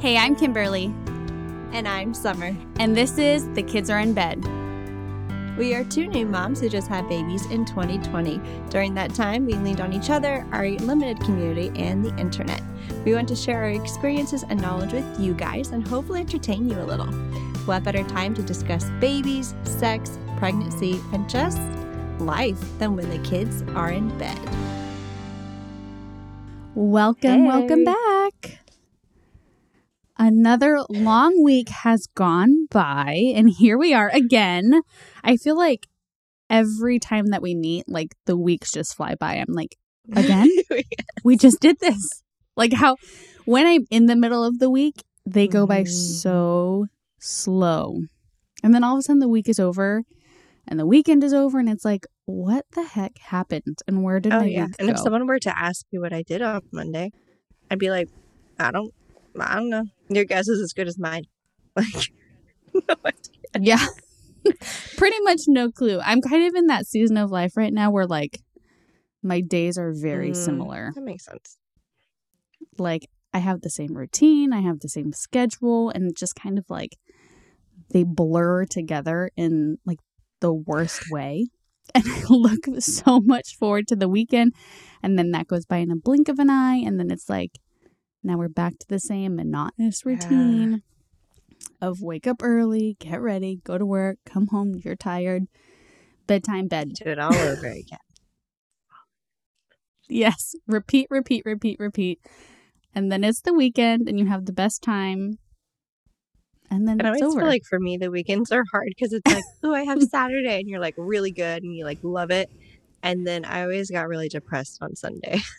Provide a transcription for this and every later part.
Hey, I'm Kimberly, And I'm Summer. and this is The Kids Are in Bed. We are two new moms who just had babies in 2020. During that time, we leaned on each other, our limited community, and the internet. We want to share our experiences and knowledge with you guys and hopefully entertain you a little. What better time to discuss babies, sex, pregnancy, and just life than when the kids are in bed? Welcome, welcome back. Another long week has gone by, and here we are again. I feel like every time that we meet, like the weeks just fly by. I'm like, again? we just did this. Like how when I'm in the middle of the week, they go by Mhm. so slow. And then all of a sudden the week is over and the weekend is over and it's like, what the heck happened? And where did Oh my yeah. And go? if someone were to ask me what I did on Monday, I'd be like, I don't I don't know. Your guess is as good as mine. Like no yeah. Pretty much no clue. I'm kind of in that season of life right now where like my days are very Mm. similar. That makes sense. like I have the same routine, I have the same schedule, and just kind of like they blur together in like the worst way. And I look so much forward to the weekend, and then that goes by in a blink of an eye, and then it's like now we're back to the same monotonous Yeah. routine of wake up early, get ready, go to work, come home, you're tired, bedtime, bed. Do it all over again. Yes, repeat, repeat, repeat, repeat. And then it's the weekend and you have the best time. And then And I it's always over. feel like for me the weekends are hard because it's like, oh, I have Saturday and you're like really good and you like love it. And then I always got really depressed on Sunday.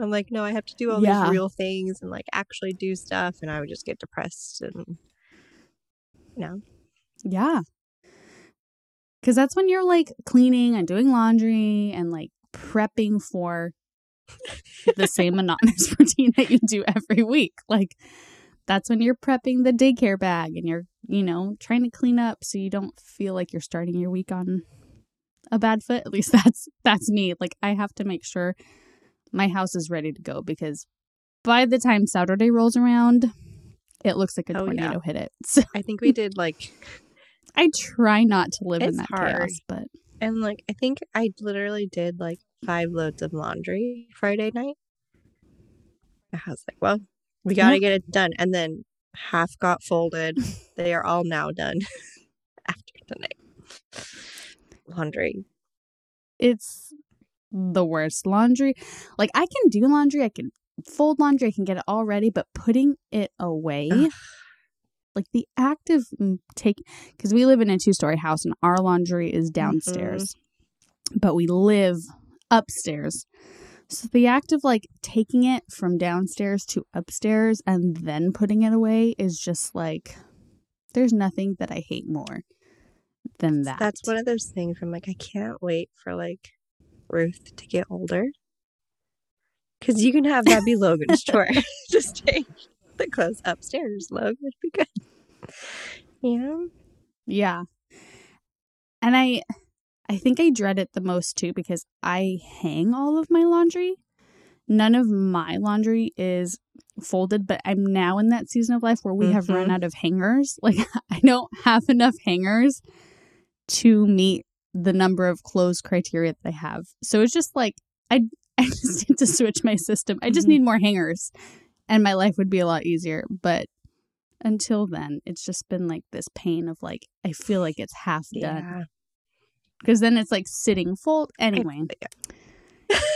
I'm like, no, I have to do all Yeah. these real things and like actually do stuff and I would just get depressed and you know. yeah. Cuz that's when you're like cleaning and doing laundry and like prepping for the same monotonous routine that you do every week. Like that's when you're prepping the daycare bag and you're, you know, trying to clean up so you don't feel like you're starting your week on a bad foot. At least that's that's me. Like I have to make sure my house is ready to go because by the time Saturday rolls around, it looks like a Oh, yeah. tornado hit it. So I think we did like I try not to live in that hard. chaos, but And like I think I literally did like five loads of laundry Friday night. I was like, well, we got to Yeah. get it done. And then half got folded. they are all now done after tonight. Laundry. it's the worst laundry. Like I can do laundry, I can fold laundry, I can get it all ready, but putting it away, Ugh. like the act of mm, take because we live in a two story house and our laundry is downstairs, but we live upstairs. So the act of like taking it from downstairs to upstairs and then putting it away is just like there's nothing that I hate more than that. That's one of those things I'm like, I can't wait for like Ruth to get older. Because you can have that be Logan's chore. Just take the clothes upstairs, Logan. It'd be good. You know? Yeah. And I I think I dread it the most too because I hang all of my laundry. None of my laundry is folded, but I'm now in that season of life where we have run Mhm. out of hangers. Like I don't have enough hangers to meet the number of clothes criteria that I have. So it's just like I I just need to switch my system. I just Mhm. need more hangers and my life would be a lot easier, but until then, it's just been like this pain of like I feel like it's half done Yeah. because then it's like sitting full. Anyway, yeah.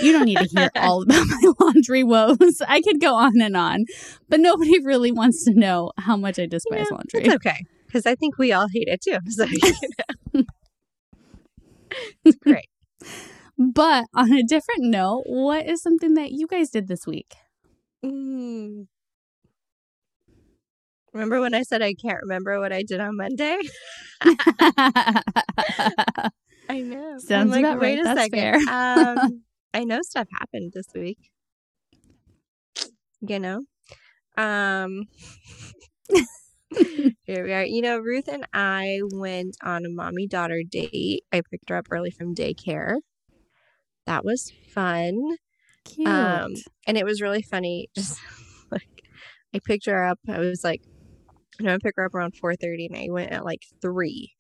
you don't need to hear all about my laundry woes. I could go on and on, but nobody really wants to know how much I despise know, laundry. It's okay. Because I think we all hate it too. So, you know. It's great. But on a different note, what is something that you guys did this week? Mm. Remember when I said I can't remember what I did on Monday? I know. Sounds like, about wait right. a That's second. um, I know stuff happened this week. You know? Um Here we are. You know, Ruth and I went on a mommy daughter date. I picked her up early from daycare. That was fun. Cute. Um, and it was really funny. Just like I picked her up. I was like, I'm gonna pick her up around 4:30, and I went at like three,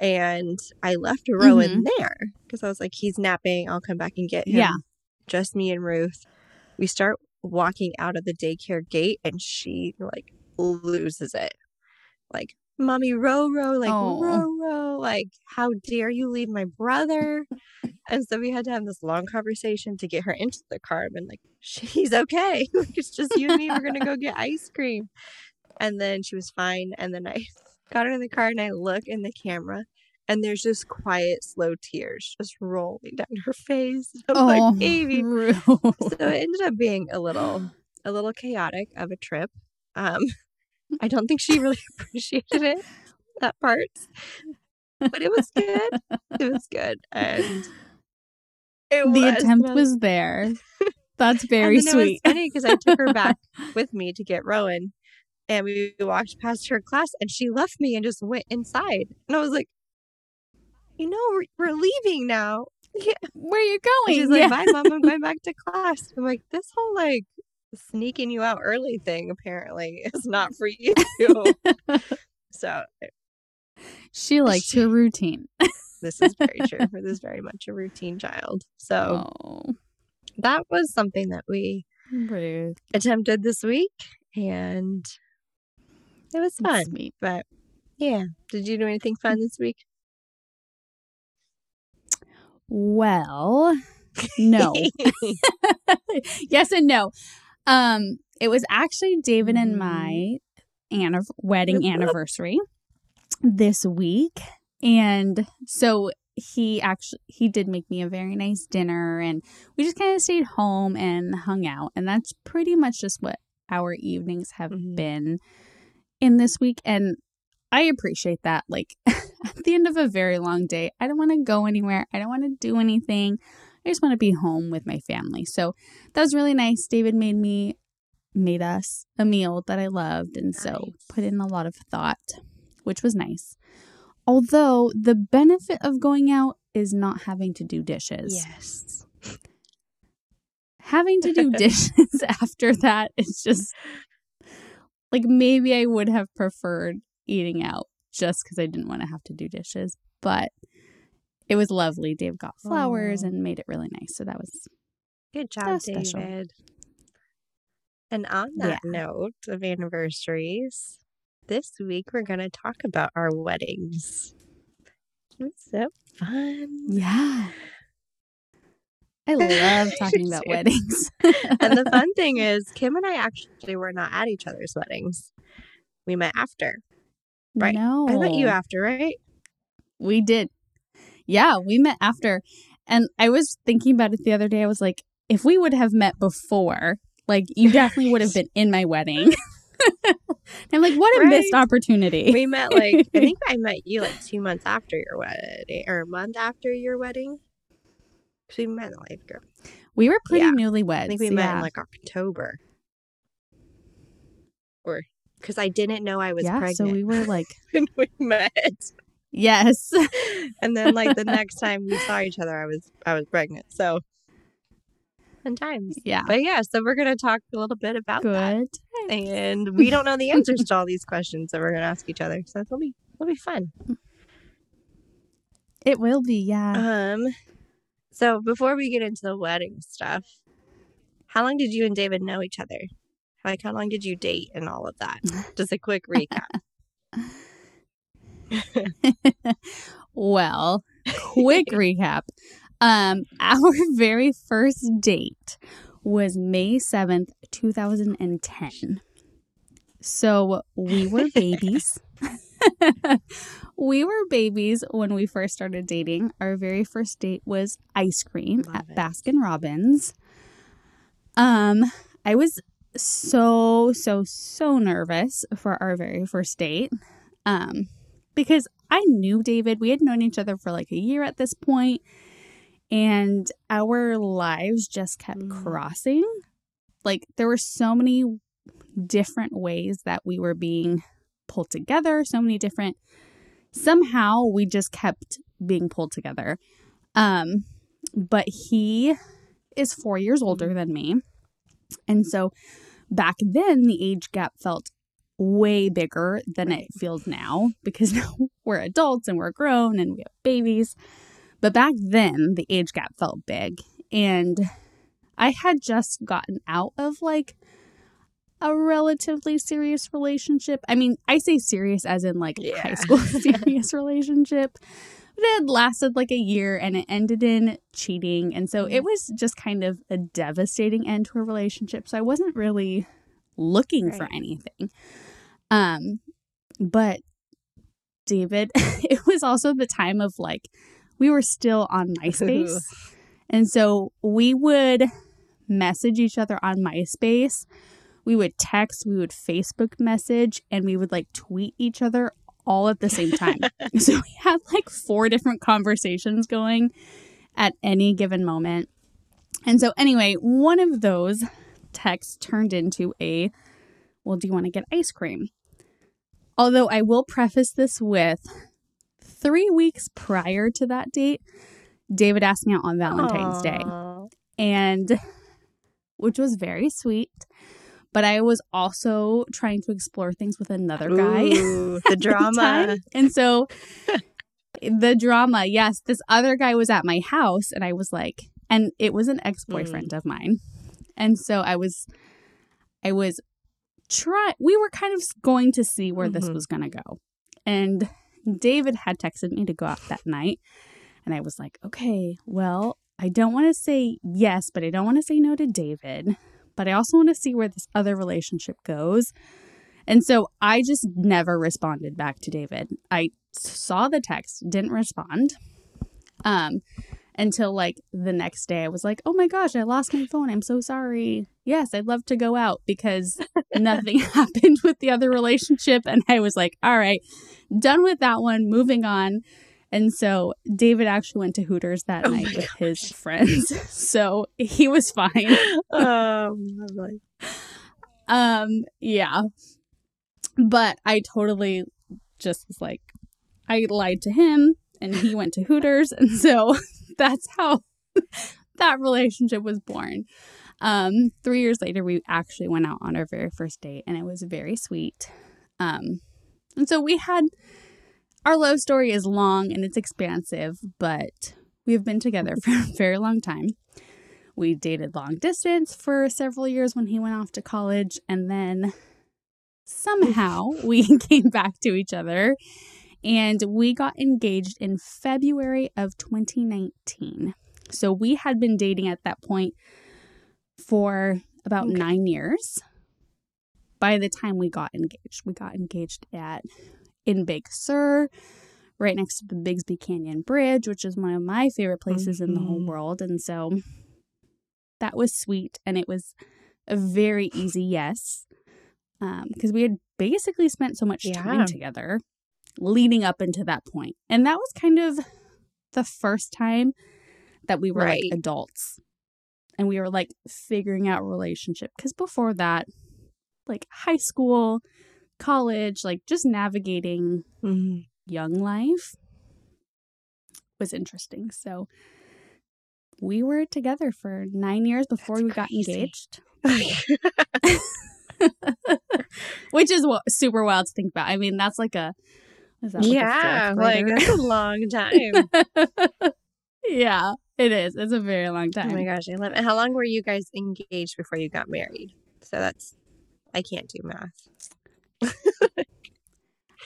and I left Rowan there because I was like, he's napping. I'll come back and get him. Yeah. just me and Ruth. We start walking out of the daycare gate, and she like loses it, like. Mommy, row, row, like Oh. row, row, like how dare you leave my brother? And so we had to have this long conversation to get her into the car. And like, she's okay. like, it's just you and me. We're gonna go get ice cream. And then she was fine. And then I got her in the car and I look in the camera and there's just quiet, slow tears just rolling down her face. I'm Oh, like, baby. Rue. So it ended up being a little a little chaotic of a trip. Um I don't think she really appreciated it, that part. But it was good. It was good. And it the was. attempt was there. That's very and sweet. It was funny because I took her back with me to get Rowan, and we walked past her class, and she left me and just went inside. And I was like, "You know, we're, we're leaving now." Yeah. Where are you And going? she's like, Yeah. "Bye, mom. I'm going back to class." I'm like, "This whole like sneaking you out early thing apparently is not for you." so eh, She likes her routine. this is very true. This is very much a routine child. So Oh, that was something that we attempted this week, and it was fun. Sweet. But yeah, did you do anything fun mm. this week? Well, no. yes and no. Um, it was actually David and Mhm. my anniv- wedding anniversary this week, and so he actually he did make me a very nice dinner, and we just kind of stayed home and hung out, and that's pretty much just what our evenings have Mhm. been in this week, and I appreciate that. Like at the end of a very long day, I don't want to go anywhere. I don't want to do anything. I just want to be home with my family. So that was really nice. David made me made us a meal that I loved and so put in a lot of thought, which was nice. Although the benefit of going out is not having to do dishes. yes. Having to do dishes after that is just like maybe I would have preferred eating out just because I didn't want to have to do dishes. But it was lovely. Dave got flowers and made it really nice. So that was Good job, was special. David. And on that note of anniversaries, this week we're going to talk about our weddings. It's so fun. yeah. I love talking about weddings. and the fun thing is, Kim and I actually were not at each other's weddings. We met after. Right. No, I met you after, right? We did. Yeah, we met after. And I was thinking about it the other day. I was like, if we would have met before, like you definitely would have been in my wedding. I'm like, what a missed opportunity. We met like, I think I met you like two months after your wedding or a month after your wedding. Because we met in like, We were pretty Yeah. newlyweds. I think we met yeah. in like October. Or because I didn't know I was yeah, pregnant so we were like, when we met. Yes. And then like the next time we saw each other, I was I was pregnant. So fun times. yeah. But yeah, so we're gonna talk a little bit about that. Good. And we don't know the answers to all these questions that we're gonna ask each other. So it'll be it'll be fun. It will be, yeah. Um so before we get into the wedding stuff, how long did you and David know each other? Like how long did you date and all of that? Just a quick recap. well, quick recap. Um, our very first date was May 7th, 2010. So we were babies. we were babies when we first started dating. Our very first date was ice cream Love at it. Baskin Robbins. Um, I was so so so nervous for our very first date. Um, because I knew David. We had known each other for like a year at this point, and our lives just kept Mm. crossing. Like there were so many different ways that we were being pulled together, so many different somehow we just kept being pulled together. Um but he is 4 years older than me. And so back then the age gap felt way bigger than it feels now because now we're adults and we're grown and we have babies. But back then the age gap felt big. And I had just gotten out of like a relatively serious relationship. I mean, I say serious as in like Yeah. high school serious relationship. But it had lasted like a year and it ended in cheating. And so it mm. was just kind of a devastating end to a relationship. So I wasn't really looking for anything. Um, but David, it was also the time of like we were still on MySpace. and so we would message each other on MySpace. We would text, we would Facebook message, and we would like tweet each other all at the same time. so we had like four different conversations going at any given moment. And so, anyway, one of those texts turned into a, well, do you want to get ice cream? Although I will preface this with three weeks prior to that date, David asked me out on Valentine's Day and which was very sweet. But I was also trying to explore things with another guy. Ooh, the at the drama. And so the drama, yes, this other guy was at my house and I was like, and it was an ex-boyfriend mm. of mine. And so I was I was try we were kind of going to see where this Mhm. was going to go. And David had texted me to go out that night. And I was like, okay, well, I don't want to say yes, but I don't want to say no to David. But I also want to see where this other relationship goes. And so I just never responded back to David. I saw the text, didn't respond. Um until like the next day I was like, "Oh my gosh, I lost my phone. I'm so sorry." Yes, I'd love to go out because nothing happened with the other relationship and I was like, "All right, done with that one, moving on." And so David actually went to Hooters that Oh night with his friends. So he was fine. um, lovely. Um, yeah. But I totally just was like, I lied to him and he went to Hooters. And so that's how that relationship was born. Um, three years later, we actually went out on our very first date and it was very sweet. Um, and so we had our love story is long and it's expansive, but we have been together for a very long time. We dated long distance for several years when he went off to college, and then somehow we came back to each other and we got engaged in February of 2019. So we had been dating at that point for about Okay. nine years. By the time we got engaged, we got engaged at in Big Sur, right next to the Bixby Canyon Bridge, which is one of my favorite places in the whole Mhm. world. And so that was sweet. And it was a very easy yes. Because we had basically spent so much Yeah. time together leading up into that point. And that was kind of the first time that we were Right. like adults and we were like figuring out relationship. Because before that, like high school, college, like just navigating Mhm. young life was interesting. So we were together for nine years before That's we got engaged, which is what super wild to think about. I mean, that's like a is that like yeah, like that's a long time. yeah, it is. It's a very long time. oh my gosh, I love it. How long were you guys engaged before you got married? So that's I can't do math.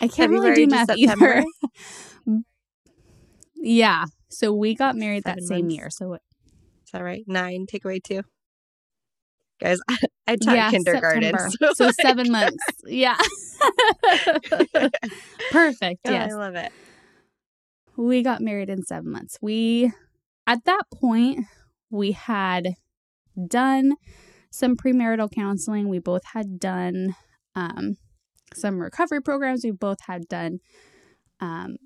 I can't really do math either. yeah. So we got married that Seven same months. year. So Is that right? Nine, take away two. Guys, I taught yeah, kindergarten. So, So like- seven months. Yeah. Perfect. Yes. I love it. We got married in seven months. We, at that point, we had done some premarital counseling. We both had done um, some recovery programs. We both had done um,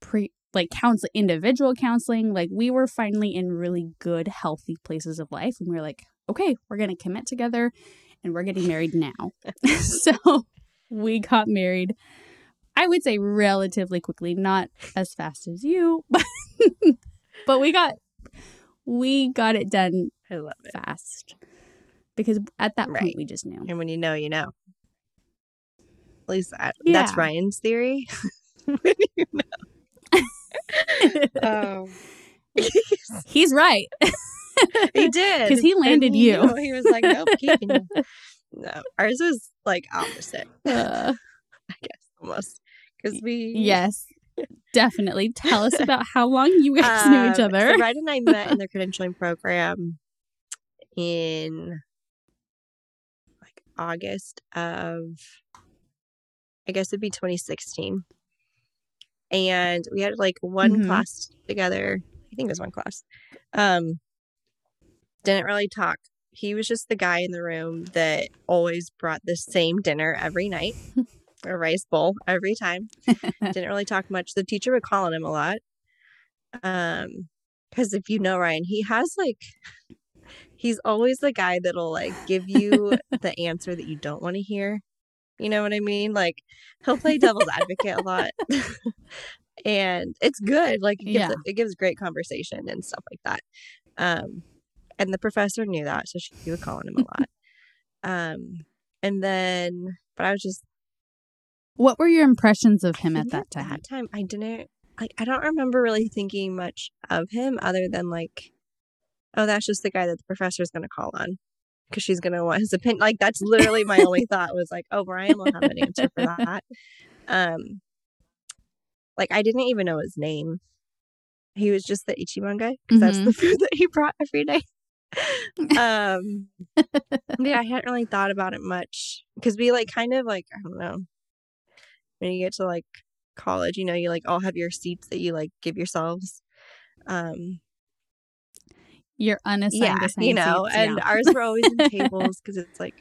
pre like counsel individual counseling. Like we were finally in really good, healthy places of life, and we were like, okay, we're gonna commit together, and we're getting married now. so we got married. I would say relatively quickly, not as fast as you, but but we got we got it done I love it. fast. because at that point we just knew. And when you know, you know. At least that, that's Ryan's theory. When you know. um, He's right. he did because he landed he you. knew. He was like, "Nope, keeping you." No, ours was like opposite, Uh, I guess almost because we yes. Definitely. Tell us about how long you guys knew each Um, other. So Ryan and I met in the credentialing program in like August of, I guess it'd be 2016. And we had like one Mhm. class together. I think it was one class. Um, didn't really talk. He was just the guy in the room that always brought the same dinner every night, a rice bowl every time didn't really talk much. The teacher would call on him a lot. Um, because if you know Ryan, he has like he's always the guy that'll like give you the answer that you don't want to hear. You know what I mean? Like he'll play devil's advocate a lot. and it's good. Like it gives, Yeah. it gives great conversation and stuff like that. Um and the professor knew that, so she would call on him a lot. um and then but I was just What were your impressions of him at that time? That time, I didn't like. I don't remember really thinking much of him other than like, oh, that's just the guy that the professor is going to call on because she's going to want his opinion. Like that's literally my only thought was like, oh, Brian will have an answer for that. Um, like I didn't even know his name. He was just the Ichiban guy because that's Mhm. the food that he brought every day. um, yeah, I hadn't really thought about it much because we like kind of like I don't know when you get to like college, you know, you like all have your seats that you like give yourselves. Um, Your unassigned yeah, you know, seats, and yeah. ours were always in tables because it's like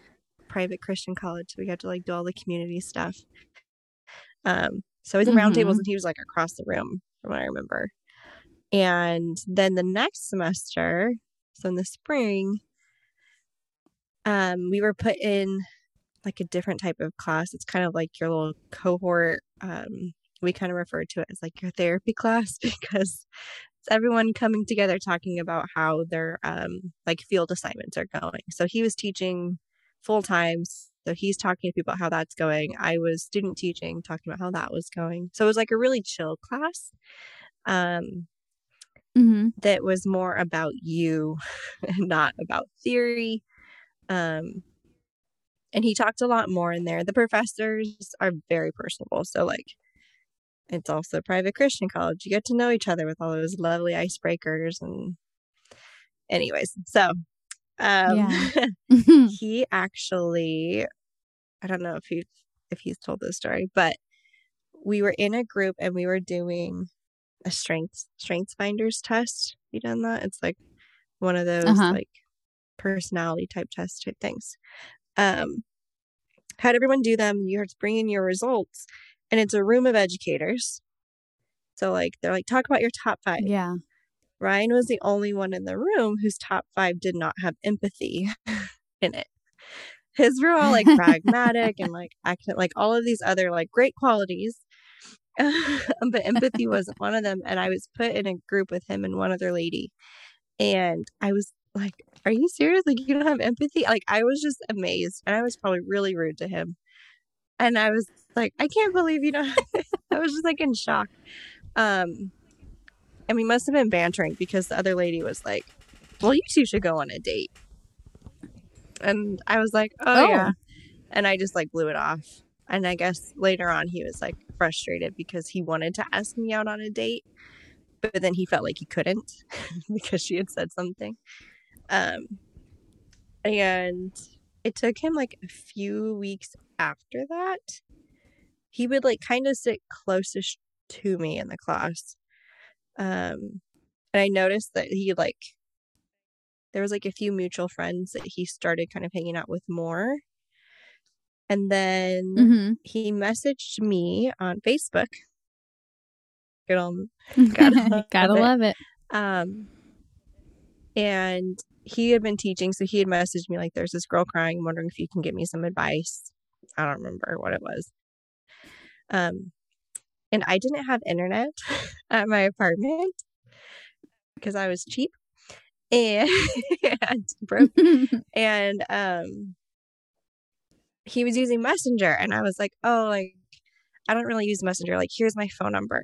private Christian college, so we got to like do all the community stuff. Um, so it was in round tables, and he was like across the room from what I remember. And then the next semester, so in the spring, um, we were put in like a different type of class. It's kind of like your little cohort. Um, we kind of refer to it as like your therapy class because it's everyone coming together talking about how their um like field assignments are going. So he was teaching full time. So he's talking to people about how that's going. I was student teaching, talking about how that was going. So it was like a really chill class. Um, Mhm. that was more about you and not about theory. Um, and he talked a lot more in there. The professors are very personable. So, like, it's also a private Christian college. You get to know each other with all those lovely icebreakers. And, anyways, so um, Yeah. he actually, I don't know if he if he's told this story, but we were in a group and we were doing a strengths strengths finders test. You done that? It's like one of those Uh-huh. like personality type test type things. Um, had everyone do them. You have to bring in your results, and it's a room of educators. So like they're like talk about your top five. yeah. Ryan was the only one in the room whose top five did not have empathy in it. His were all like pragmatic and like acting like all of these other like great qualities. but empathy wasn't one of them. And I was put in a group with him and one other lady. And I was like, Are you serious? Like, you don't have empathy? Like, I was just amazed. And I was probably really rude to him. And I was like, I can't believe you know. I was just like in shock. Um, and we must have been bantering because the other lady was like, Well, you two should go on a date. And I was like, Oh, Oh. yeah. And I just like blew it off. And I guess later on he was like frustrated because he wanted to ask me out on a date, but then he felt like he couldn't because she had said something. Um, and it took him like a few weeks after that. He would like kind of sit closest to me in the class. Um, and I noticed that he like there was like a few mutual friends that he started kind of hanging out with more. And then Mhm. he messaged me on Facebook. Good Gotta love Gotta it. love it. um and he had been teaching, so he had messaged me like there's this girl crying, I'm wondering if you can give me some advice. I don't remember what it was. Um and I didn't have internet at my apartment because I was cheap. and, and broke and um he was using messenger and i was like oh like i don't really use messenger like here's my phone number.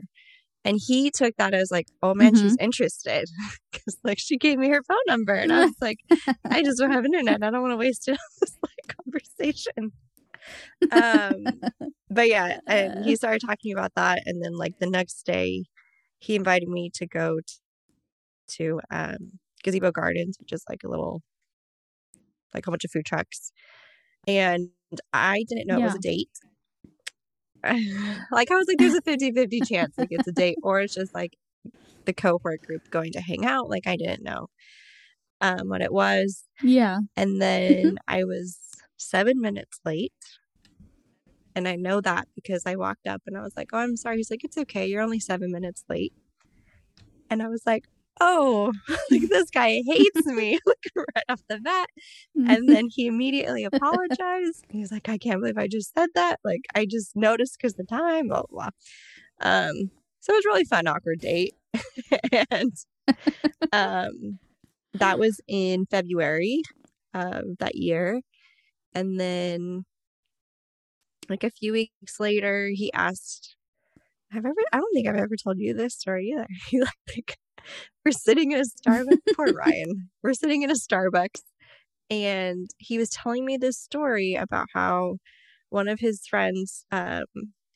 And he took that as like oh man Mhm. she's interested. Because like she gave me her phone number and i was like i just don't have internet i don't want to waste it on this like conversation. Um but yeah and he started talking about that and then like the next day he invited me to go t- to um gazebo gardens which is like a little like a bunch of food trucks and i didn't know it was a date like i was like there's a 50-50 chance like it's a date or it's just like the cohort group going to hang out like i didn't know um what it was yeah. and then I was seven minutes late. And I know that because I walked up and I was like, Oh, I'm sorry. He's like, It's okay. You're only seven minutes late. And I was like, Oh, like this guy hates me like right off the bat. And then he immediately apologized. He was like, I can't believe I just said that. Like, I just noticed because the time, blah, blah, blah. Um, so it was a really fun, awkward date. and um, that was in February of that year. And then, like a few weeks later, he asked, Have I ever, I don't think I've ever told you this story either. He like, we're sitting in a Starbucks, poor Ryan. We're sitting in a Starbucks, and he was telling me this story about how one of his friends, um,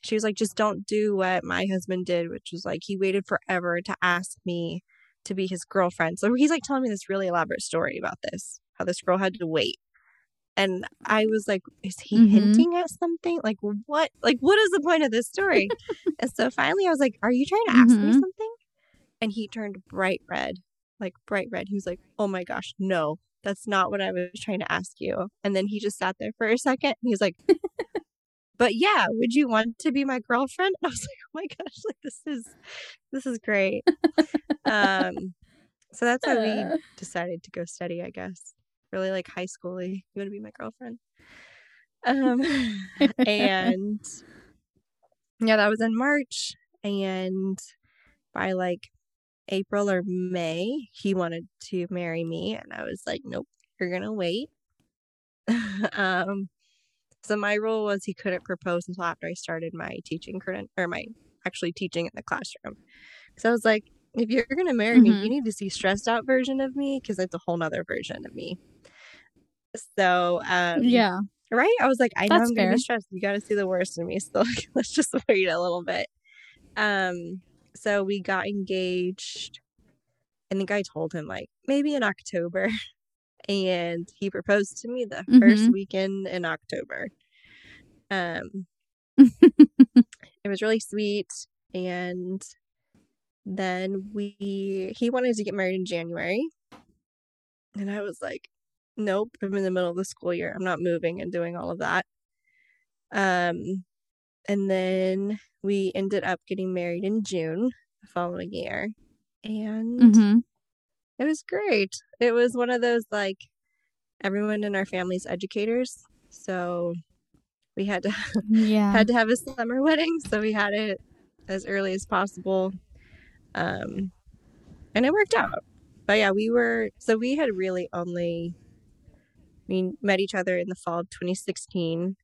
she was like, just don't do what my husband did, which was like, he waited forever to ask me to be his girlfriend. So he's like telling me this really elaborate story about this, how this girl had to wait. And I was like, is he Mhm. hinting at something? Like what? Like what is the point of this story? and so finally I was like, are you trying to ask me Mhm. something? And he turned bright red, like bright red. He was like, oh my gosh, no, that's not what I was trying to ask you. And then he just sat there for a second. And he was like, but yeah, would you want to be my girlfriend? And I was like, oh my gosh, like this is, this is great. um, so that's how we decided to go study, I guess. Really like high schooly. You want to be my girlfriend? Um, and yeah, that was in March. And by like April or May, he wanted to marry me. And I was like, nope, you're going to wait. um, so my rule was he couldn't propose until after I started my teaching credit or my actually teaching in the classroom. So I was like, if you're gonna marry me, Mhm. you need to see stressed out version of me because it's a whole nother version of me. So um yeah. right? I was like, I know That's I'm gonna fair. be stressed. You gotta see the worst in me. So like, let's just wait a little bit. Um so we got engaged. I think I told him like maybe in October. And he proposed to me the 1st Mhm. weekend in October. Um it was really sweet and then we he wanted to get married in January and I was like nope I'm in the middle of the school year I'm not moving and doing all of that um and then we ended up getting married in June the following year and hmm it was great it was one of those like everyone in our family's educators so we had to Yeah. had to have a summer wedding, so we had it as early as possible. Um, and it worked out. But yeah, we were so we had really only we met each other in the fall of 2016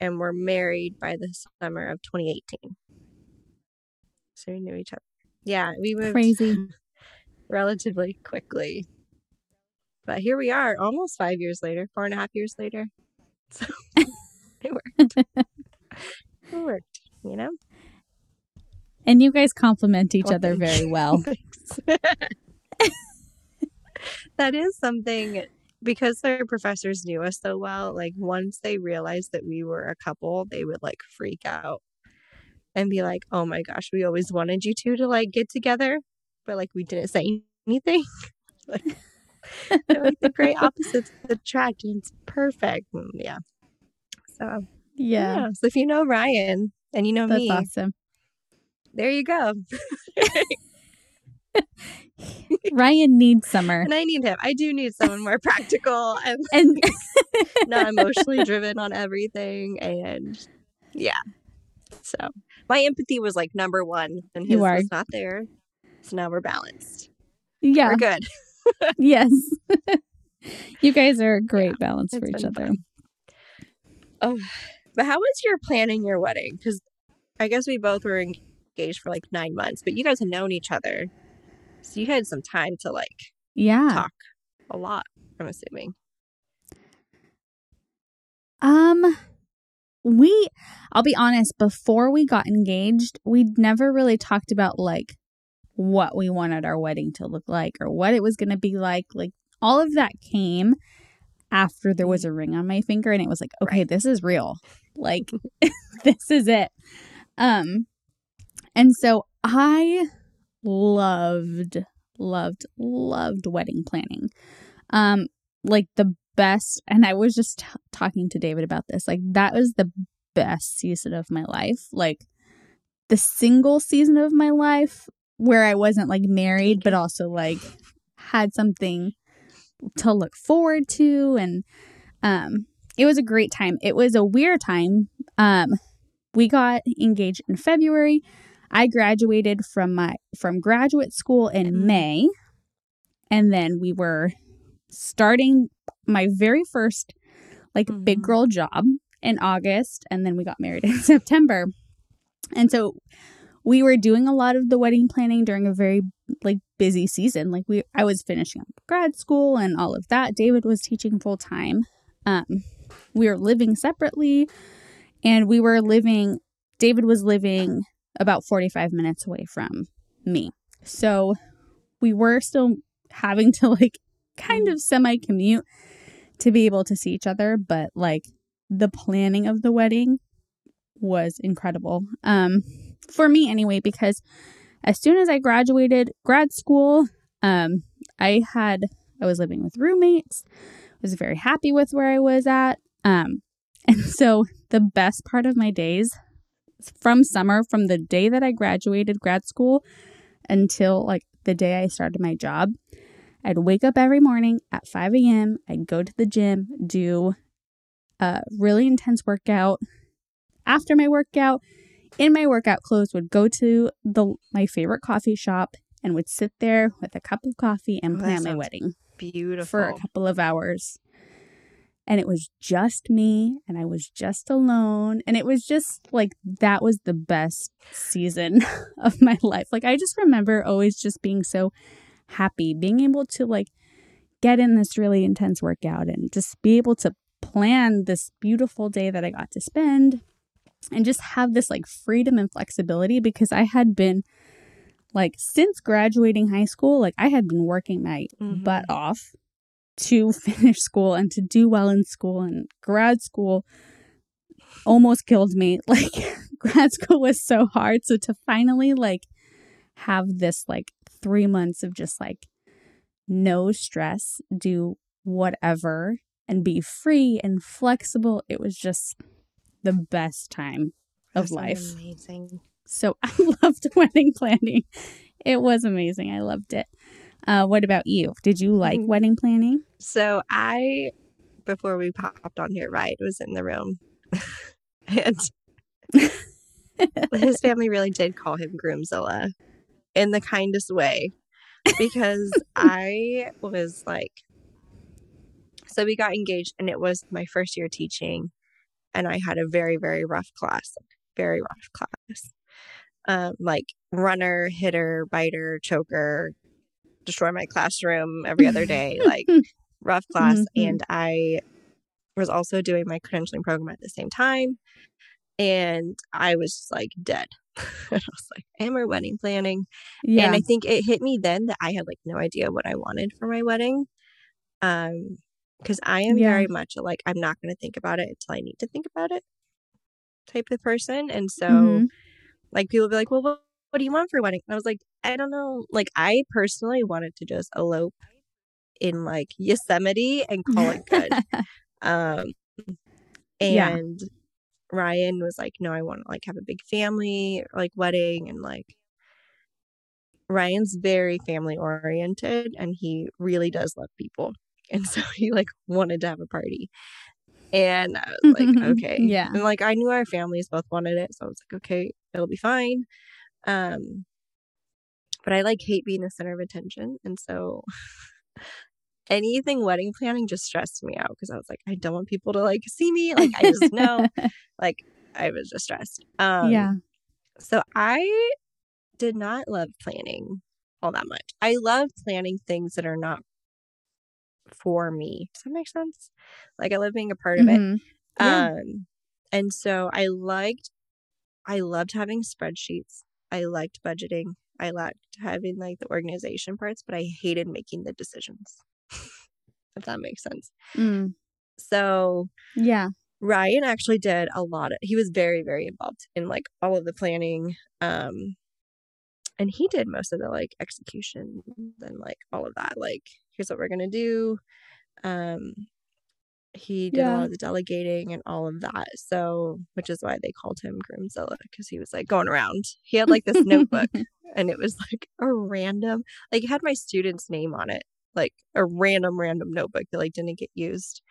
and we were married by the summer of 2018. So we knew each other. Yeah, we moved Crazy. relatively quickly. But here we are, almost five years later, four and a half years later. So it worked. it worked, you know? And you guys complement each Well, other very well. That is something because their professors knew us so well. Like once they realized that we were a couple, they would like freak out and be like, "Oh my gosh, we always wanted you two to like get together, but like we didn't say anything." like, like the great opposites attract, and it's perfect. And yeah. So Yeah. yeah. So if you know Ryan and you know That's me, awesome. there you go. Ryan needs summer. And I need him. I do need someone more practical and And not emotionally driven on everything. And yeah. So my empathy was like number one, and his You are. was not there. So now we're balanced. yeah, We're good. yes. you guys are a great Yeah, balance for each other. fun. Oh, but how was your planning your wedding? Because I guess we both were engaged for like nine months, but you guys had known each other, so you had some time to like Yeah. talk a lot. I'm assuming. Um we I'll be honest, before we got engaged, we'd never really talked about like what we wanted our wedding to look like or what it was going to be like. Like all of that came after there was a ring on my finger and it was like, okay, this is real. Like this is it. Um and so I loved loved loved wedding planning. Um like the best and I was just t- talking to David about this. Like that was the best season of my life. Like the single season of my life where I wasn't like married but also like had something to look forward to and um it was a great time. It was a weird time. Um we got engaged in February. I graduated from my from graduate school in Mm. May and then we were starting my very first like big Mhm. girl job in August and then we got married in September. And so we were doing a lot of the wedding planning during a very like busy season. Like we I was finishing up grad school and all of that. David was teaching full time. Um we were living separately and we were living David was living about 45 minutes away from me. So we were still having to like kind of semi commute to be able to see each other, but like the planning of the wedding was incredible. Um for me anyway because as soon as I graduated grad school, um I had I was living with roommates. Was very happy with where I was at. Um and so the best part of my days from summer from the day that I graduated grad school until like the day I started my job, I'd wake up every morning at 5 a.m. I'd go to the gym, do a really intense workout. After my workout, in my workout clothes, would go to the my favorite coffee shop and would sit there with a cup of coffee and Oh, plan my wedding Beautiful. for a couple of hours. And it was just me and I was just alone. And it was just like that was the best season of my life. Like I just remember always just being so happy, being able to like get in this really intense workout and just be able to plan this beautiful day that I got to spend and just have this like freedom and flexibility because I had been like since graduating high school, like I had been working my Mhm. butt off to finish school and to do well in school and grad school almost killed me. Like grad school was so hard. So to finally like have this like three months of just like no stress, do whatever and be free and flexible, it was just the best time of sounds life. Amazing. So I loved wedding planning. It was amazing. I loved it. Uh, what about you? Did you like Mhm. wedding planning? So I, before we popped on here, right, was in the room, and his family really did call him Groomzilla in the kindest way because I was like, so we got engaged, and it was my first year teaching, and I had a very very rough class, very rough class, um, like runner, hitter, biter, choker, destroy my classroom every other day, like rough class. Mhm. And I was also doing my credentialing program at the same time. And I was like dead. and I was like, am I wedding planning? Yeah. And I think it hit me then that I had like no idea what I wanted for my wedding. Um, because I am Yeah. very much like, I'm not going to think about it until I need to think about it type of person. And so, Mhm. like, people be like, well, what, what do you want for a wedding? And I was like, I don't know. Like, I personally wanted to just elope in like Yosemite and call it good. um, Yeah. and Ryan was like, no, I want to like have a big family, like wedding, and like Ryan's very family oriented, and he really does love people, and so he like wanted to have a party. And I was like, okay, Yeah. and like I knew our families both wanted it, so I was like, okay, it'll be fine. Um, but I like hate being the center of attention, and so anything wedding planning just stressed me out because I was like, I don't want people to like see me. Like I just know, like I was just stressed. Um, yeah. So I did not love planning all that much. I love planning things that are not for me. Does that make sense? Like I love being a part of it. Mhm. Yeah. Um, and so I liked, I loved having spreadsheets. I liked budgeting. I liked having like the organization parts, but I hated making the decisions. if that makes sense. Mm. So Yeah. Ryan actually did a lot of he was very, very involved in like all of the planning. Um and he did most of the like execution and like all of that. Like, here's what we're gonna do. Um he did a lot of the delegating and all of that. So which is why they called him Groomzilla, because he was like going around. He had like this notebook and it was like a random like it had my student's name on it. Like a random, random notebook that like didn't get used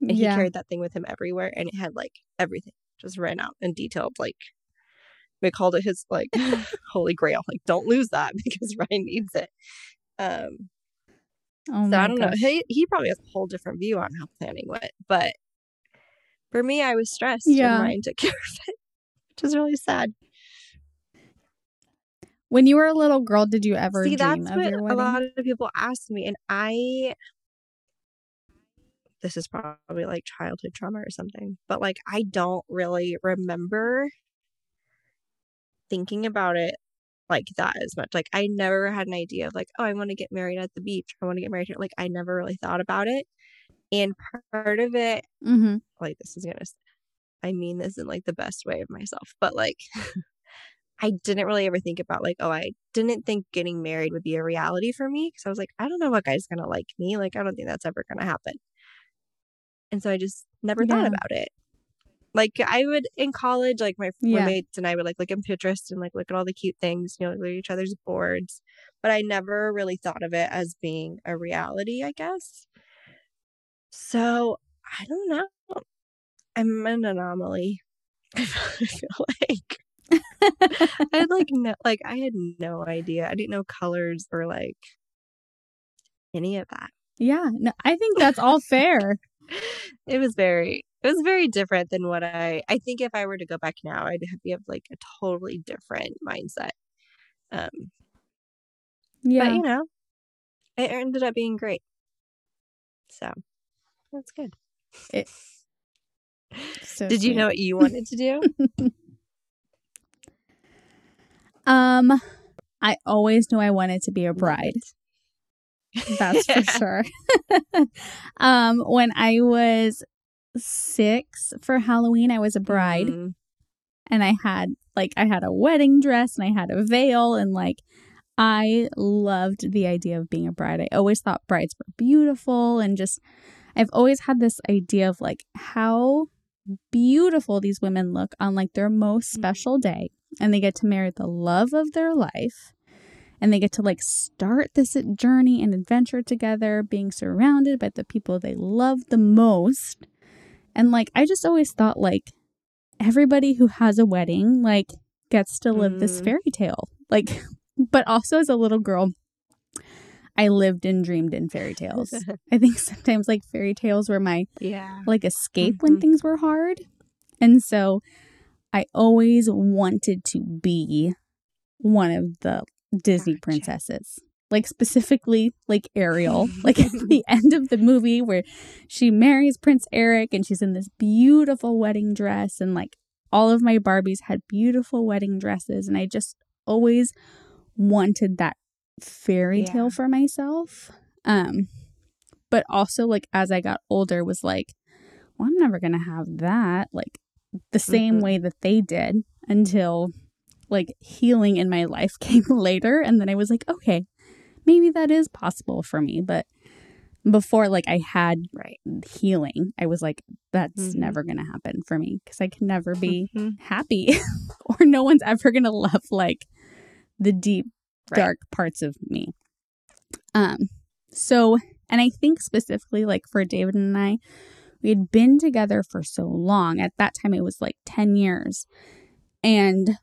and he carried that thing with him everywhere and it had like everything just ran out and detailed like we called it his like holy grail like don't lose that because ryan needs it um oh so i don't know he, he probably has a whole different view on how planning went but for me i was stressed Yeah. and ryan took care of it which is really sad. When you were a little girl, did you ever see dream that's of what a lot of people ask me and i this is probably like childhood trauma or something but like i don't really remember thinking about it like that as much like i never had an idea of like oh i want to get married at the beach i want to get married here like i never really thought about it and part of it mm-hmm. like this is gonna I mean this in like the best way of myself but like i didn't really ever think about like oh i didn't think getting married would be a reality for me because i was like i don't know what guy's gonna like me like i don't think that's ever gonna happen. And so i just never thought about it like i would in college like my Yeah. roommates and i would like look at pinterest and like look at all the cute things you know look at each other's boards but i never really thought of it as being a reality i guess so i don't know i'm an anomaly i feel like I had like no like I had no idea. I didn't know colors or like any of that. yeah. No, I think that's all fair. It was very it was very different than what I I think if I were to go back now I'd have be have like a totally different mindset. Um Yeah. but you know, it ended up being great. So that's good. So Did you know what you wanted to do? Um, I always knew I wanted to be a bride. That's for sure. um, when I was six for Halloween, I was a bride. Mm, and I had like I had a wedding dress and I had a veil and like I loved the idea of being a bride. I always thought brides were beautiful and just I've always had this idea of like how beautiful these women look on like their most Mhm. special day. And they get to marry the love of their life. And they get to like start this journey and adventure together being surrounded by the people they love the most and like i just always thought like everybody who has a wedding like gets to live this Mm. fairy tale like but also as a little girl i lived and dreamed in fairy tales i think sometimes like fairy tales were my yeah. like escape when Mhm. things were hard. And so I always wanted to be one of the Disney Gotcha. princesses. Like specifically like Ariel, like at the end of the movie where she marries Prince Eric and she's in this beautiful wedding dress and like all of my Barbies had beautiful wedding dresses and I just always wanted that fairy Yeah. tale for myself. Um but also like as I got older was like well I'm never going to have that like the same Mhm. way that they did until like healing in my life came later and then I was like okay maybe that is possible for me but before like I had Right. healing I was like that's Mhm. never going to happen for me cuz I can never be Mhm. happy or no one's ever going to love like the deep Right. dark parts of me um so and i think specifically like for david and i we had been together for so long at that time it was like 10 years and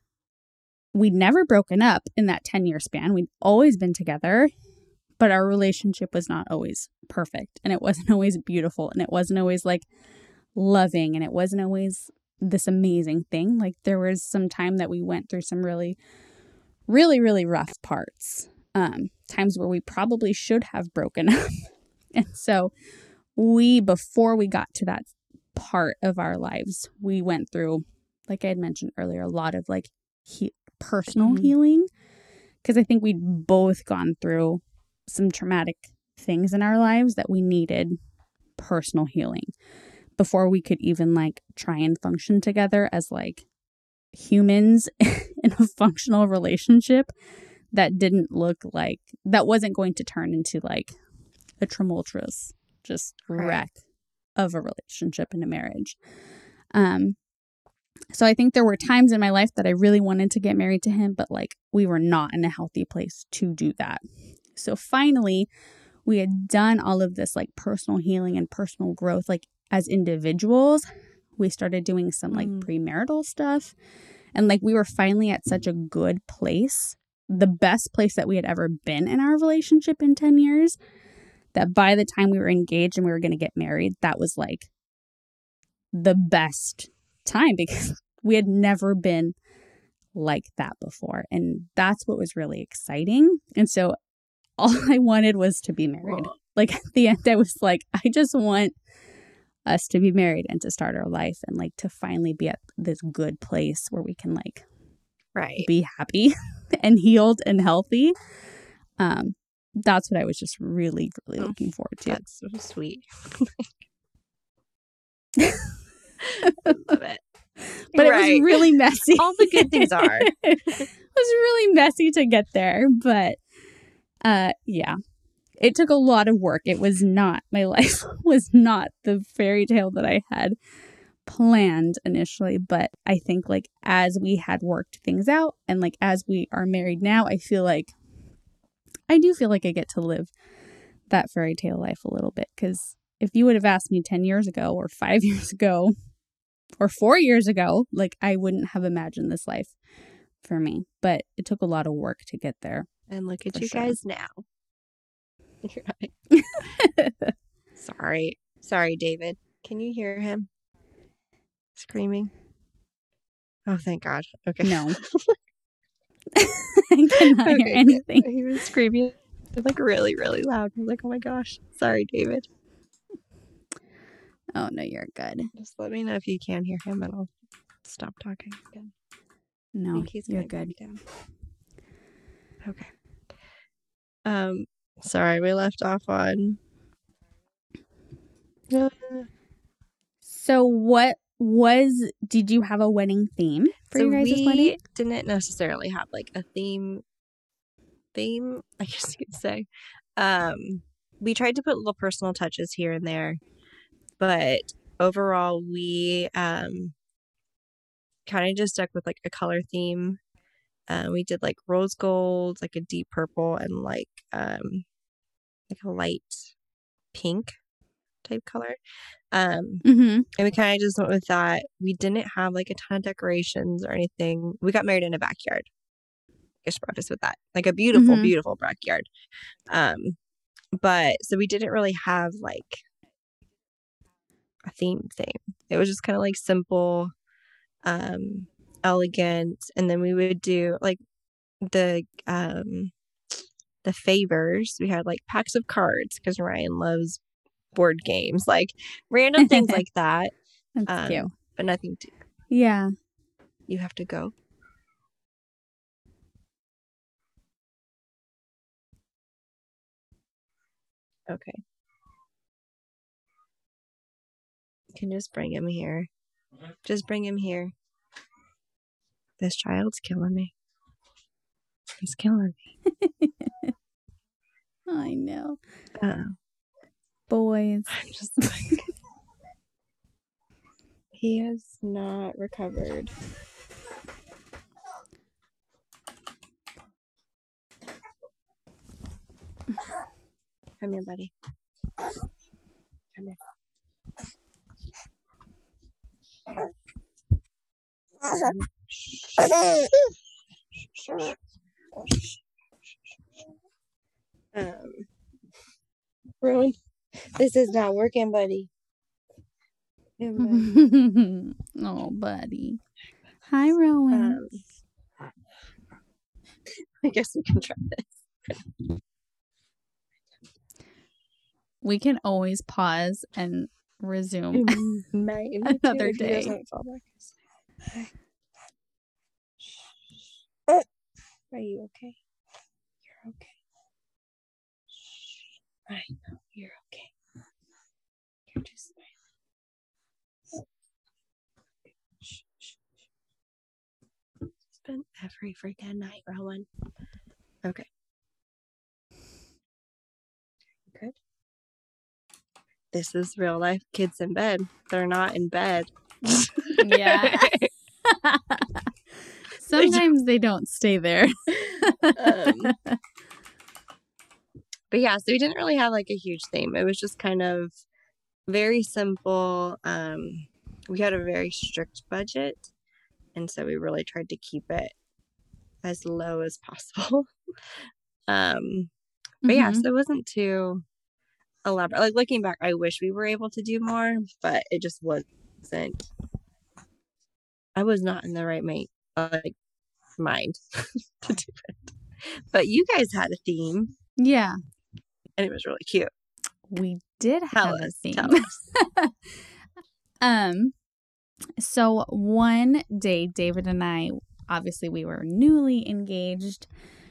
we'd never broken up in that 10 year span we'd always been together but our relationship was not always perfect and it wasn't always beautiful and it wasn't always like loving and it wasn't always this amazing thing. Like there was some time that we went through some really, really, really rough parts. Um, times where we probably should have broken up. and so we, before we got to that part of our lives, we went through, like I had mentioned earlier, a lot of like he- personal Mhm. healing. Cause I think we'd both gone through some traumatic things in our lives that we needed personal healing before we could even like try and function together as like humans in a functional relationship that didn't look like that wasn't going to turn into like a tumultuous just Right. wreck of a relationship and a marriage um so i think there were times in my life that i really wanted to get married to him but like we were not in a healthy place to do that so finally we had done all of this like personal healing and personal growth like as individuals we started doing some like Mm. premarital stuff and like we were finally at such a good place the best place that we had ever been in our relationship in 10 years that by the time we were engaged and we were going to get married that was like the best time because we had never been like that before. And that's what was really exciting. And so all i wanted was to be married. Like at the end i was like i just want us to be married and to start our life and like to finally be at this good place where we can like Right. be happy and healed and healthy. Um that's what i was just really really Oh, looking forward to. That's so sweet. I love it. but it Right. was really messy All the good things are. it was really messy to get there but uh yeah it took a lot of work it was not my life was not the fairy tale that i had planned initially but i think like as we had worked things out and like as we are married now i feel like i do feel like i get to live that fairy tale life a little bit because if you would have asked me 10 years ago or 5 years ago or 4 years ago like i wouldn't have imagined this life for me but it took a lot of work to get there And look at you sure. guys now. Sorry. Sorry, David. Can you hear him screaming? Oh, thank God. Okay. no i cannot Okay, hear anything He was screaming like really, really loud. I was like, oh my gosh. Sorry, David. Oh no you're good Just let me know if you can't hear him and I'll stop talking again. No he's you're good. Okay. Um, sorry, we left off on. Uh, so what was did you have a wedding theme for so your guys' we wedding didn't necessarily have like a theme. Theme, I guess you could say. Um, we tried to put little personal touches here and there, but overall, we um kind of just stuck with like a color theme. Uh, we did like rose gold, like a deep purple, and like um like a light pink type color. Um, mm-hmm and we kind of just went with that. We didn't have like a ton of decorations or anything. We got married in a backyard. I should preface with that, like a beautiful, Mhm. beautiful backyard. Um, but so we didn't really have like a theme theme. It was just kind of like simple, um, elegant, and then we would do like the um the favors. We had like packs of cards because Ryan loves board games, like random things like that that's um, cute but nothing to yeah you have to go okay can just bring him here. Just bring him here. This child's killing me. He's killing me. I know. Uh, boys i'm just like he has not recovered. Come here, buddy. Come here. Um, Rowan, this is not working, buddy. Oh, buddy. Hi, Rowan. Um, I guess we can try this. we can always pause and resume. Might Another day. Are you okay? You're okay. I know you're okay. You're just smiling. Shh. Spend every freaking night, Rowan. Okay. Good. This is real life kids in bed. They're not in bed. yeah. Sometimes they don't stay there. um, but yeah, so we didn't really have like a huge theme. It was just kind of very simple. Um, we had a very strict budget, and so we really tried to keep it as low as possible. um, but yeah, Mhm. so it wasn't too elaborate. Like looking back, I wish we were able to do more, but it just wasn't. I was not in the right mate, like mind to do it. But you guys had a theme, Yeah. and it was really cute. We did Tell have a us. theme. Tell. Um, so one day, David and I, obviously, we were newly engaged.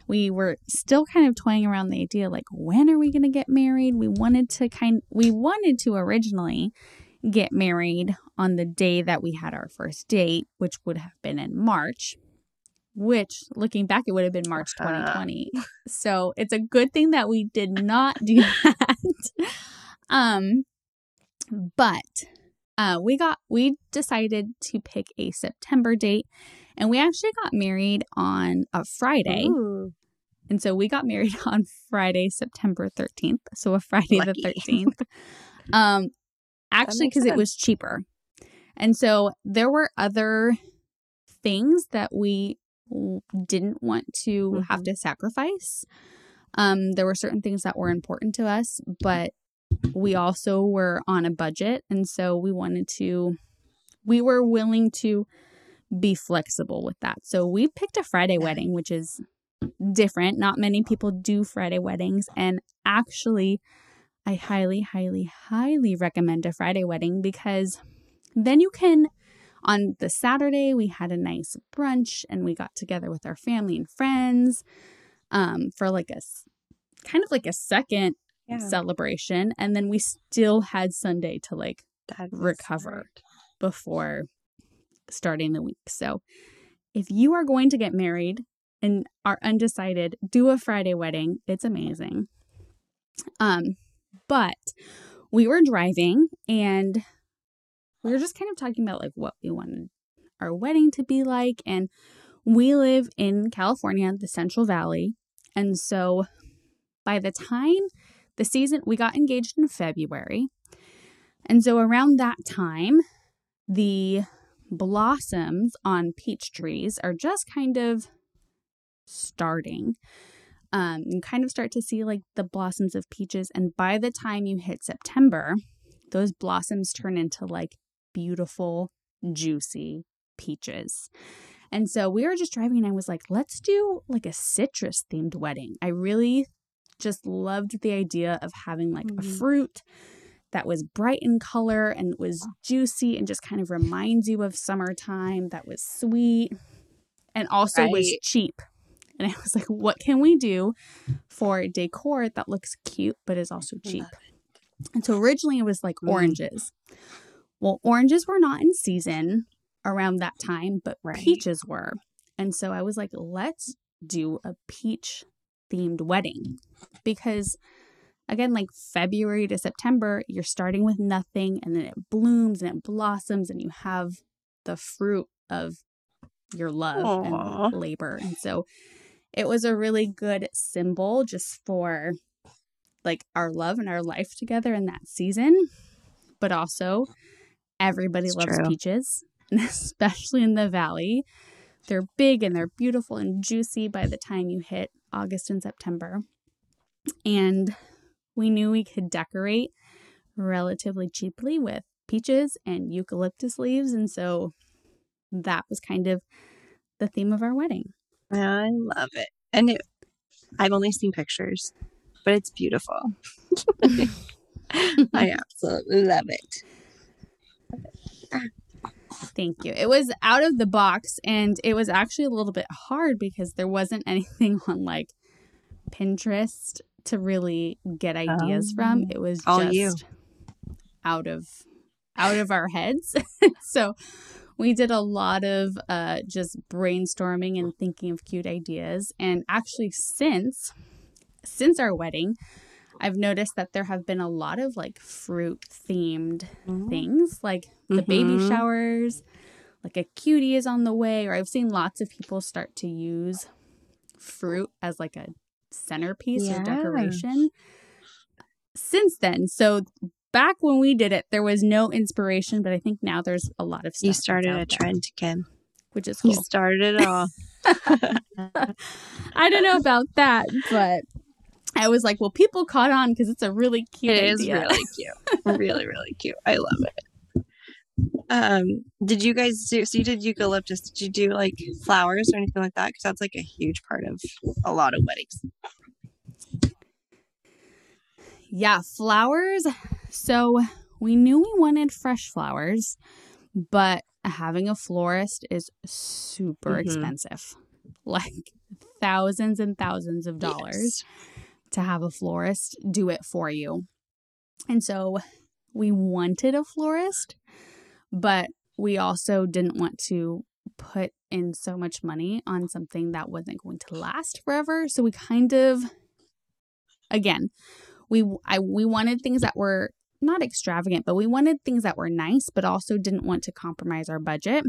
We were still kind of toying around the idea, like, when are we going to get married? We wanted to kind, we wanted to originally get married on the day that we had our first date, which would have been in March. Which, looking back, it would have been March Uh-huh. 2020. so it's a good thing that we did not do that. um, but uh, we got we decided to pick a September date, and we actually got married on a Friday, Ooh, and so we got married on Friday, September thirteenth. So a Friday the thirteenth. um, actually, because it was cheaper, and so there were other things that we didn't want to have Mhm. to sacrifice. Um, there were certain things that were important to us, but we also were on a budget, and so we wanted to. We were willing to be flexible with that. So we picked a Friday wedding, which is different. Not many people do Friday weddings, and actually, I highly, highly, highly recommend a Friday wedding because then you can. On the Saturday, we had a nice brunch and we got together with our family and friends um, for like a kind of like a second yeah, celebration. And then we still had Sunday to like that is recover. smart. before starting the week. So if you are going to get married and are undecided, do a Friday wedding. It's amazing. Um, but we were driving and we were just kind of talking about like what we wanted our wedding to be like. And we live in California, the Central Valley. And so by the time the season, we got engaged in February. And so around that time, the blossoms on peach trees are just kind of starting. Um, you kind of start to see like the blossoms of peaches, and by the time you hit September, those blossoms turn into like beautiful, juicy peaches. And so we were just driving, and I was like, let's do like a citrus themed wedding. I really just loved the idea of having like a Mhm. fruit that was bright in color and was juicy and just kind of reminds you of summertime that was sweet and also was cheap. And I was like, what can we do for decor that looks cute but is also cheap? And so originally it was like Mm. oranges. Well, oranges were not in season around that time, but Right. peaches were. And so I was like, let's do a peach themed wedding because again like February to September you're starting with nothing and then it blooms and it blossoms and you have the fruit of your love Aw. and labor and so it was a really good symbol just for like our love and our life together in that season but also everybody It's loves true. peaches and especially in the valley they're big and they're beautiful and juicy by the time you hit August and September. And we knew we could decorate relatively cheaply with peaches and eucalyptus leaves. And so that was kind of the theme of our wedding. I love it. And it, I've only seen pictures, but it's beautiful. I absolutely love it. Thank you. It was out of the box and it was actually a little bit hard because there wasn't anything on like Pinterest to really get ideas from. Oh. It was just out of out of our heads. so we did a lot of uh, just brainstorming and thinking of cute ideas. And actually, since since our wedding, I've noticed that there have been a lot of like fruit themed things, like the baby Mhm. showers, like a cutie is on the way, or I've seen lots of people start to use fruit as like a centerpiece Yeah. or decoration since then. So back when we did it, there was no inspiration, but I think now there's a lot of stuff. You started a trend, Kim. which is You started it all. I don't know about that, but I was like, well, people caught on because it's a really cute It is really cute. really, really cute. I love it. Um, did you guys do? So you did eucalyptus. Did you do like flowers or anything like that? Because that's like a huge part of a lot of weddings. Yeah, flowers. So we knew we wanted fresh flowers, but having a florist is super Mhm. expensive. Like thousands and thousands of dollars to have a florist do it for you. And so we wanted a florist, but we also didn't want to put in so much money on something that wasn't going to last forever. So we kind of again, we I we wanted things that were not extravagant, but we wanted things that were nice, but also didn't want to compromise our budget.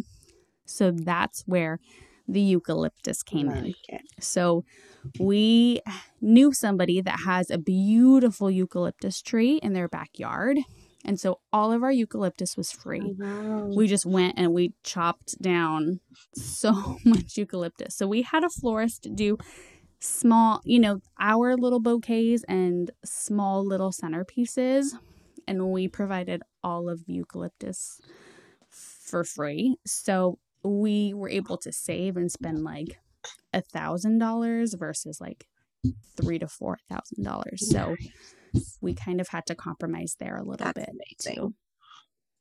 So that's where the eucalyptus came in. It. So we knew somebody that has a beautiful eucalyptus tree in their backyard. And so all of our eucalyptus was free. Oh, wow. We just went and we chopped down so much eucalyptus. So we had a florist do small, you know, our little bouquets and small little centerpieces. And we provided all of the eucalyptus for free. So we were able to save and spend like a thousand dollars versus like three to four thousand dollars. So we kind of had to compromise there a little That's bit amazing. too.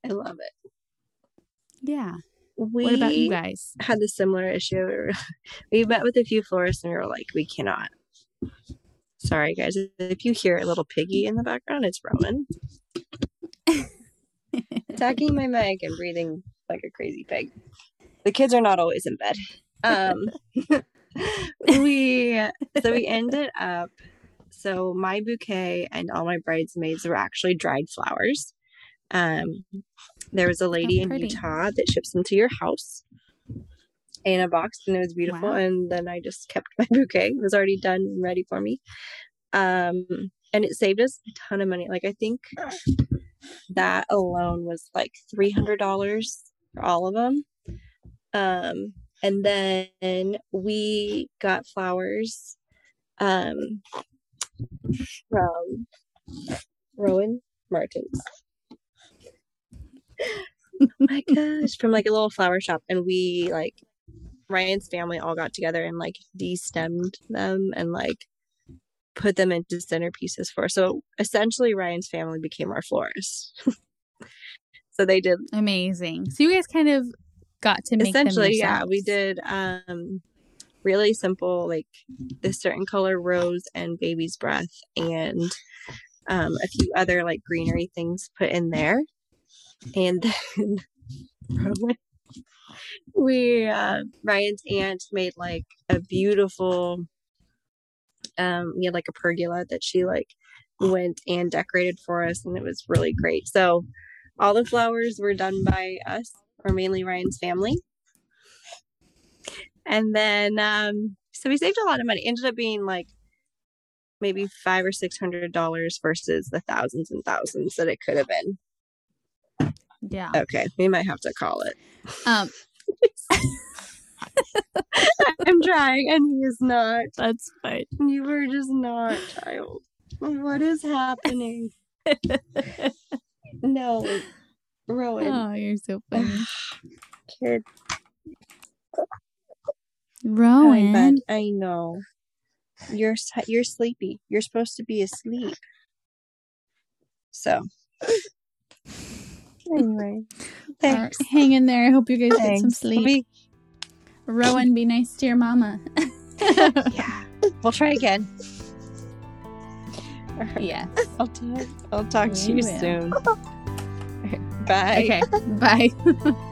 I love it. Yeah. We What about you guys? had the similar issue. We met with a few florists and we were like, we cannot. Sorry, guys. If you hear a little piggy in the background, it's Rowan attacking my mic and breathing like a crazy pig. The kids are not always in bed. Um, we so we ended up. So my bouquet and all my bridesmaids were actually dried flowers. Um, there was a lady in. Utah that ships them to your house in a box, and it was beautiful. Wow. And then I just kept my bouquet; it was already done and ready for me. Um, and it saved us a ton of money. Like I think that alone was like three hundred dollars for all of them. Um, and then we got flowers um, from Rowan Martins. oh my gosh, from like a little flower shop, and we like Ryan's family all got together and like de-stemmed them and like put them into centerpieces for. So essentially, Ryan's family became our florist. so they did Amazing. So you guys kind of got to make them essentially yeah we did um really simple like this certain color rose and baby's breath and um a few other like greenery things put in there and then we uh ryan's aunt made like a beautiful um we had like a pergola that she like went and decorated for us and it was really great. So all the flowers were done by us or mainly ryan's family. And then um so we saved a lot of money. Ended up being like maybe five or six hundred dollars versus the thousands and thousands that it could have been. Yeah. okay we might have to call it. Um, I'm trying, and he is not. That's fine. You were just not, child. What is happening? no, Rowan, Oh, you're so funny. kid. Rowan. I know. You're you're sleepy. You're supposed to be asleep. So, anyway, All right, thanks. hang in there. I hope you guys get some sleep. We- Rowan, be nice to your mama. yeah, we'll try again. yeah. I'll talk. I'll talk to you will. soon. Bye. Okay. Bye.